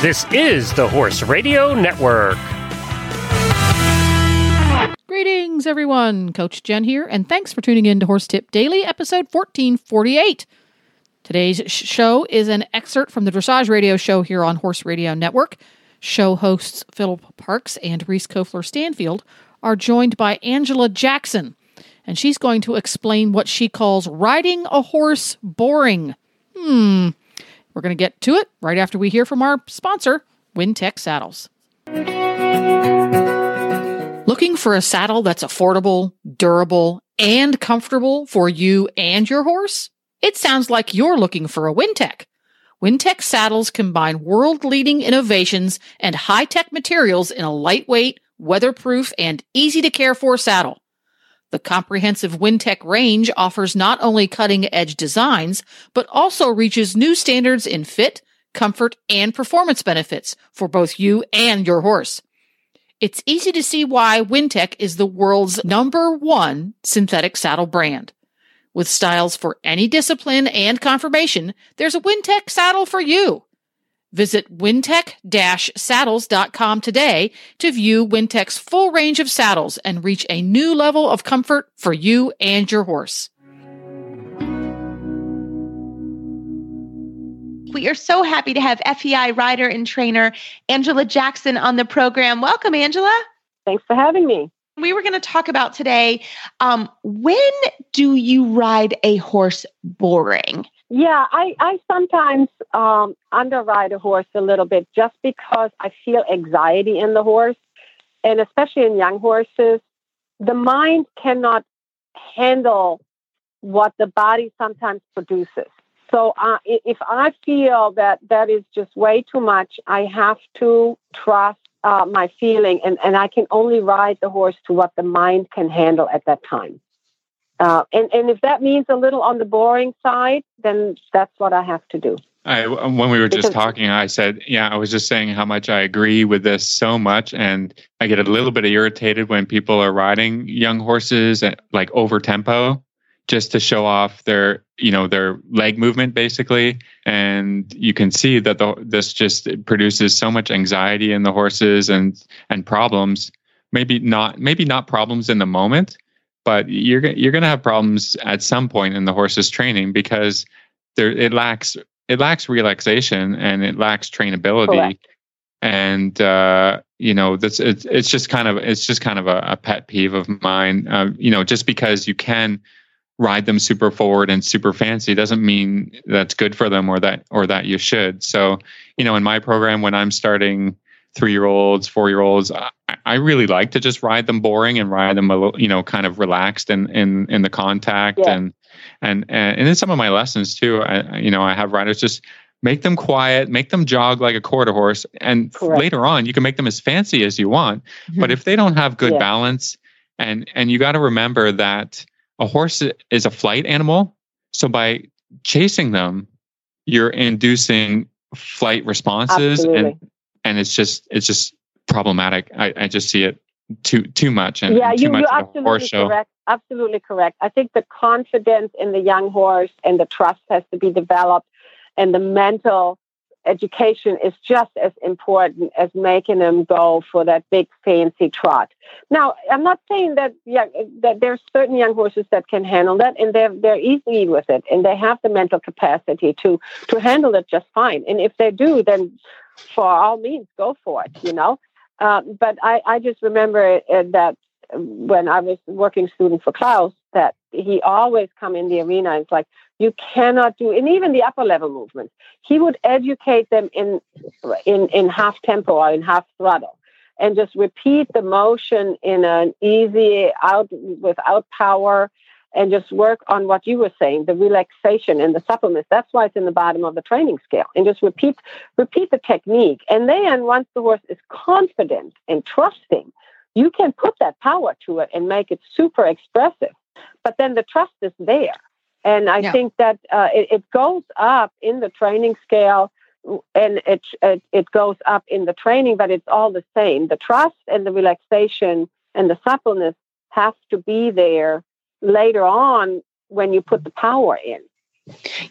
This is the Horse Radio Network. Greetings, everyone. Coach Jen here, and thanks for tuning in to Horse Tip Daily, episode 1448. Today's show is an excerpt from the Dressage Radio show here on Horse Radio Network. Show hosts Philip Parks and Reese Koffler Stanfield are joined by Angela Jackson, and she's going to explain what she calls riding a horse boring. Hmm. We're going to get to it right after we hear from our sponsor, Wintec Saddles. Looking for a saddle that's affordable, durable, and comfortable for you and your horse? It sounds like you're looking for a Wintec. Wintec saddles combine world leading innovations and high tech materials in a lightweight, weatherproof, and easy to care for saddle. The comprehensive Wintec range offers not only cutting edge designs, but also reaches new standards in fit, comfort, and performance benefits for both you and your horse. It's easy to see why Wintec is the world's number one synthetic saddle brand. With styles for any discipline and conformation, there's a Wintec saddle for you. Visit wintec-saddles.com today to view Wintec's full range of saddles and reach a new level of comfort for you and your horse. We are so happy to have FEI rider and trainer Angela Jackson on the program. Welcome, Angela. Thanks for having me. We were going to talk about today um, when do you ride a horse boring? Yeah, I, I sometimes um, underride a horse a little bit just because I feel anxiety in the horse. And especially in young horses, the mind cannot handle what the body sometimes produces. So uh, if I feel that that is just way too much, I have to trust uh, my feeling, and, and I can only ride the horse to what the mind can handle at that time. Uh, and, and if that means a little on the boring side, then that's what I have to do. I, when we were just talking, I said, yeah, I was just saying how much I agree with this so much. And I get a little bit irritated when people are riding young horses at like over tempo just to show off their, you know, their leg movement basically. And you can see that the, this just produces so much anxiety in the horses and, and problems. Maybe not, maybe not problems in the moment, but you're you're going to have problems at some point in the horse's training because there it lacks it lacks relaxation and it lacks trainability Correct. and uh, you know that's it's, it's just kind of it's just kind of a, a pet peeve of mine uh, you know just because you can ride them super forward and super fancy doesn't mean that's good for them or that or that you should so you know in my program when i'm starting three year olds, four year olds. I, I, really like to just ride them boring and ride them a little, you know, kind of relaxed in in in the contact Yeah. and and and in some of my lessons too. I, you know, I have riders just make them quiet, make them jog like a quarter horse, and Correct. later on you can make them as fancy as you want. But mm-hmm. if they don't have good Yeah. balance, and and you got to remember that a horse is a flight animal, so by chasing them, you're inducing flight responses and Absolutely. and it's just it's just problematic. I, I just see it too too much and, yeah, and too you, much you're of a horse absolutely show. correct. Absolutely correct. I think the confidence in the young horse and the trust has to be developed, and the mental education is just as important as making them go for that big fancy trot. Now, I'm not saying that yeah, that there's certain young horses that can handle that, and they're they're easy with it, and they have the mental capacity to to handle it just fine. And if they do, then for all means, go for it. You know. Uh, but I, I just remember uh, that when I was working student for Klaus, that he always come in the arena. It's like you cannot do, and even the upper level movements. He would educate them in in in half tempo or in half throttle, and just repeat the motion in an easy out without power, and just work on what you were saying, the relaxation and the suppleness. That's why it's in the bottom of the training scale, and just repeat repeat the technique. And then once the horse is confident and trusting, you can put that power to it and make it super expressive. But then the trust is there. And I Yeah. think that uh, it, it goes up in the training scale and it, it it goes up in the training, but it's all the same. The trust and the relaxation and the suppleness have to be there later on when you put the power in.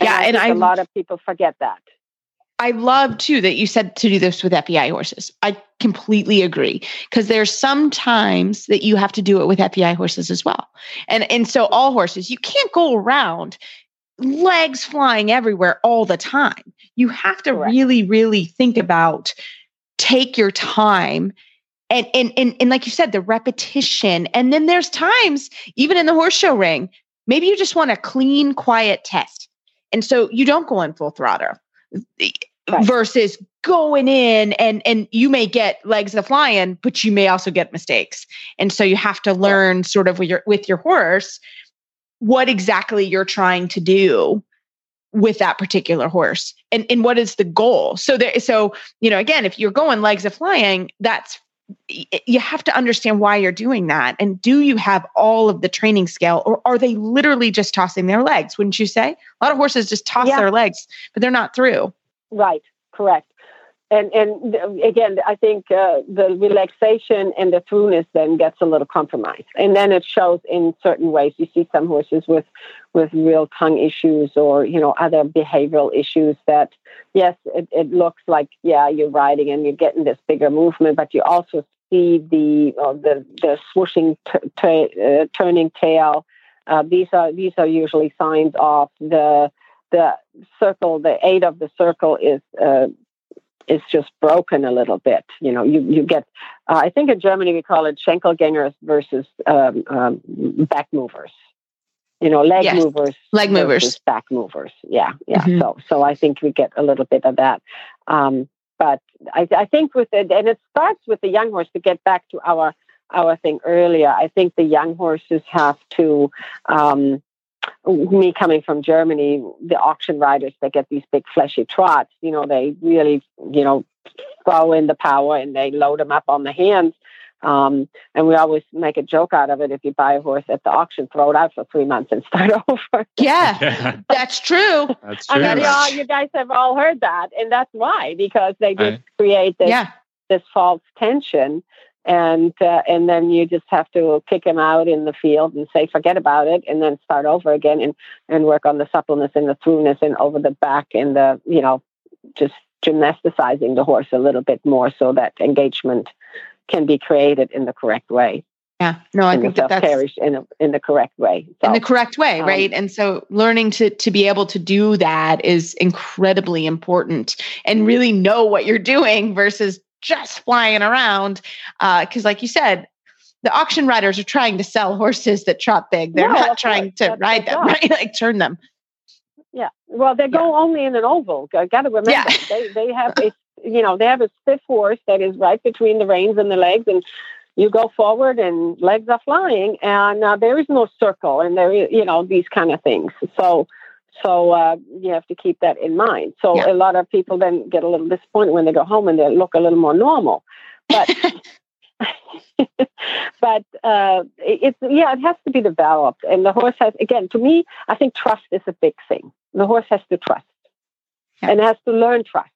Yeah, I and I- a lot of people forget that. I love too that you said to do this with FEI horses. I completely agree because there's some times that you have to do it with FEI horses as well. And and so all horses, you can't go around legs flying everywhere all the time. You have to Correct. really really think about take your time and, and and and like you said the repetition and then there's times even in the horse show ring maybe you just want a clean quiet test and so you don't go in full throttle right. versus going in and and you may get legs of flying but you may also get mistakes. And so you have to learn sort of with your with your horse what exactly you're trying to do with that particular horse and and what is the goal? So there so you know again if you're going legs of flying that's you have to understand why you're doing that and do you have all of the training scale or are they literally just tossing their legs wouldn't you say a lot of horses just toss yeah. their legs but they're not through Right, correct. And and again, I think uh, the relaxation and the throughness then gets a little compromised, and then it shows in certain ways. You see some horses with with real tongue issues or you know other behavioral issues that yes, it, it looks like yeah you're riding and you're getting this bigger movement, but you also see the uh, the the swooshing, t- t- uh, turning tail. Uh, these are these are usually signs of the the circle, the eight of the circle is uh, is just broken a little bit. You know, you you get. Uh, I think in Germany we call it Schenkelgängers versus um, um, back movers. You know, leg yes. movers, leg movers, back movers. Yeah, yeah. Mm-hmm. So so I think we get a little bit of that. Um, but I, I think with it, and it starts with the young horse to get back to our our thing earlier. I think the young horses have to um, me coming from Germany, the auction riders that get these big fleshy trots, you know, they really, you know, throw in the power and they load them up on the hands. Um, and we always make a joke out of it. If you buy a horse at the auction, throw it out for three months and start over. Yeah, that's true. That's true. I mean, all, you guys have all heard that, and that's why because they just create this yeah. this false tension and uh, and then you just have to kick him out in the field and say forget about it and then start over again and and work on the suppleness and the throughness and over the back and the you know just gymnasticizing the horse a little bit more so that engagement can be created in the correct way. Yeah. No i think that that's in, a, in the correct way so, in the correct way um, right? And so learning to to be able to do that is incredibly important and really know what you're doing versus just flying around. Because, uh, like you said, the auction riders are trying to sell horses that trot big. They're no, not trying to that's ride them, right? Like turn them. Yeah. Well, they go yeah. only in an oval. I got to remember yeah. they they have a you know they have a stiff horse that is right between the reins and the legs, and you go forward and legs are flying, and uh, there is no circle, and there is you know these kind of things. So so uh, you have to keep that in mind. So yeah. a lot of people then get a little disappointed when they go home and they look a little more normal. But but uh, it's yeah, it has to be developed, and the horse has again. To me, I think trust is a big thing. The horse has to trust, yeah. and has to learn trust.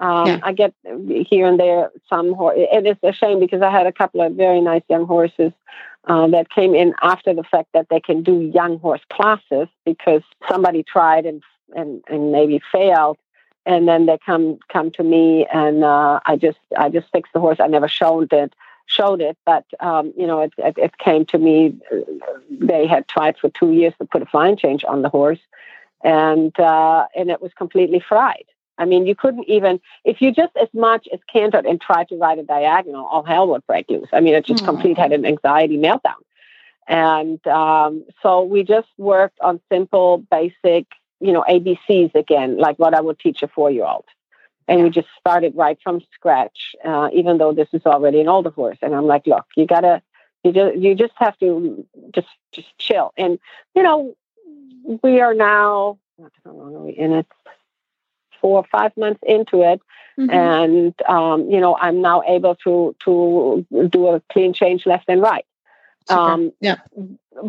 Um, yeah. I get here and there some horse. and It is a shame because I had a couple of very nice young horses uh, that came in after the fact that they can do young horse classes because somebody tried and and, and maybe failed, and then they come come to me and uh, I just I just fixed the horse. I never showed it showed it, but um, you know it, it, it came to me. They had tried for two years to put a flying change on the horse, and uh, and it was completely fried. I mean, you couldn't even, if you just as much as cantered and tried to ride a diagonal, all hell would break loose. I mean, it just mm. complete had an anxiety meltdown. And um, so we just worked on simple, basic, you know, ABCs again, like what I would teach a four year old. And we just started right from scratch, uh, even though this is already an older horse. And I'm like, look, you gotta, you just, you just have to just, just chill. And, you know, we are now, how long are we in it? Four or five months into it. Mm-hmm. And, um, you know, I'm now able to, to do a clean change left and right. Um, yeah.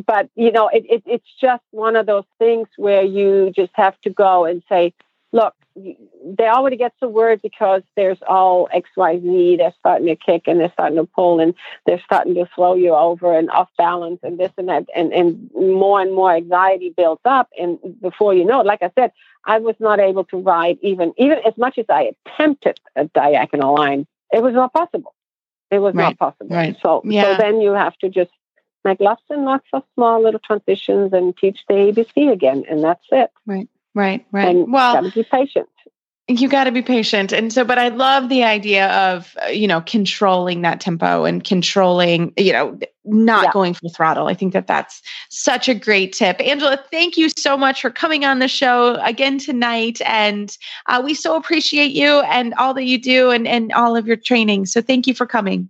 But, you know, it, it, it's just one of those things where you just have to go and say, look, they already get so worried because there's all X, Y, Z. They're starting to kick and they're starting to pull and they're starting to throw you over and off balance and this and that. And, and more and more anxiety builds up. And before you know it, like I said, I was not able to ride even, even as much as I attempted a diagonal line. It was not possible. It was right. not possible. Right. So, yeah. so then you have to just make lots and lots of small little transitions and teach the ABC again. And that's it. Right. Right, right. And well, gotta be patient. You got to be patient. And so, but I love the idea of, uh, you know, controlling that tempo and controlling, you know, not yeah. going full throttle. I think that that's such a great tip. Angela, thank you so much for coming on the show again tonight. And uh, we so appreciate you and all that you do and, and all of your training. So thank you for coming.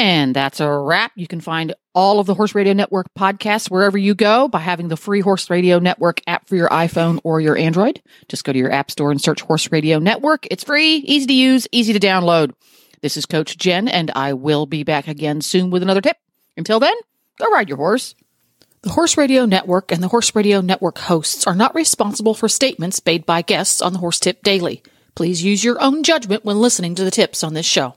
And that's a wrap. You can find all of the Horse Radio Network podcasts wherever you go by having the free Horse Radio Network app for your iPhone or your Android. Just go to your app store and search Horse Radio Network. It's free, easy to use, easy to download. This is Coach Jen, and I will be back again soon with another tip. Until then, go ride your horse. The Horse Radio Network and the Horse Radio Network hosts are not responsible for statements made by guests on the Horse Tip Daily. Please use your own judgment when listening to the tips on this show.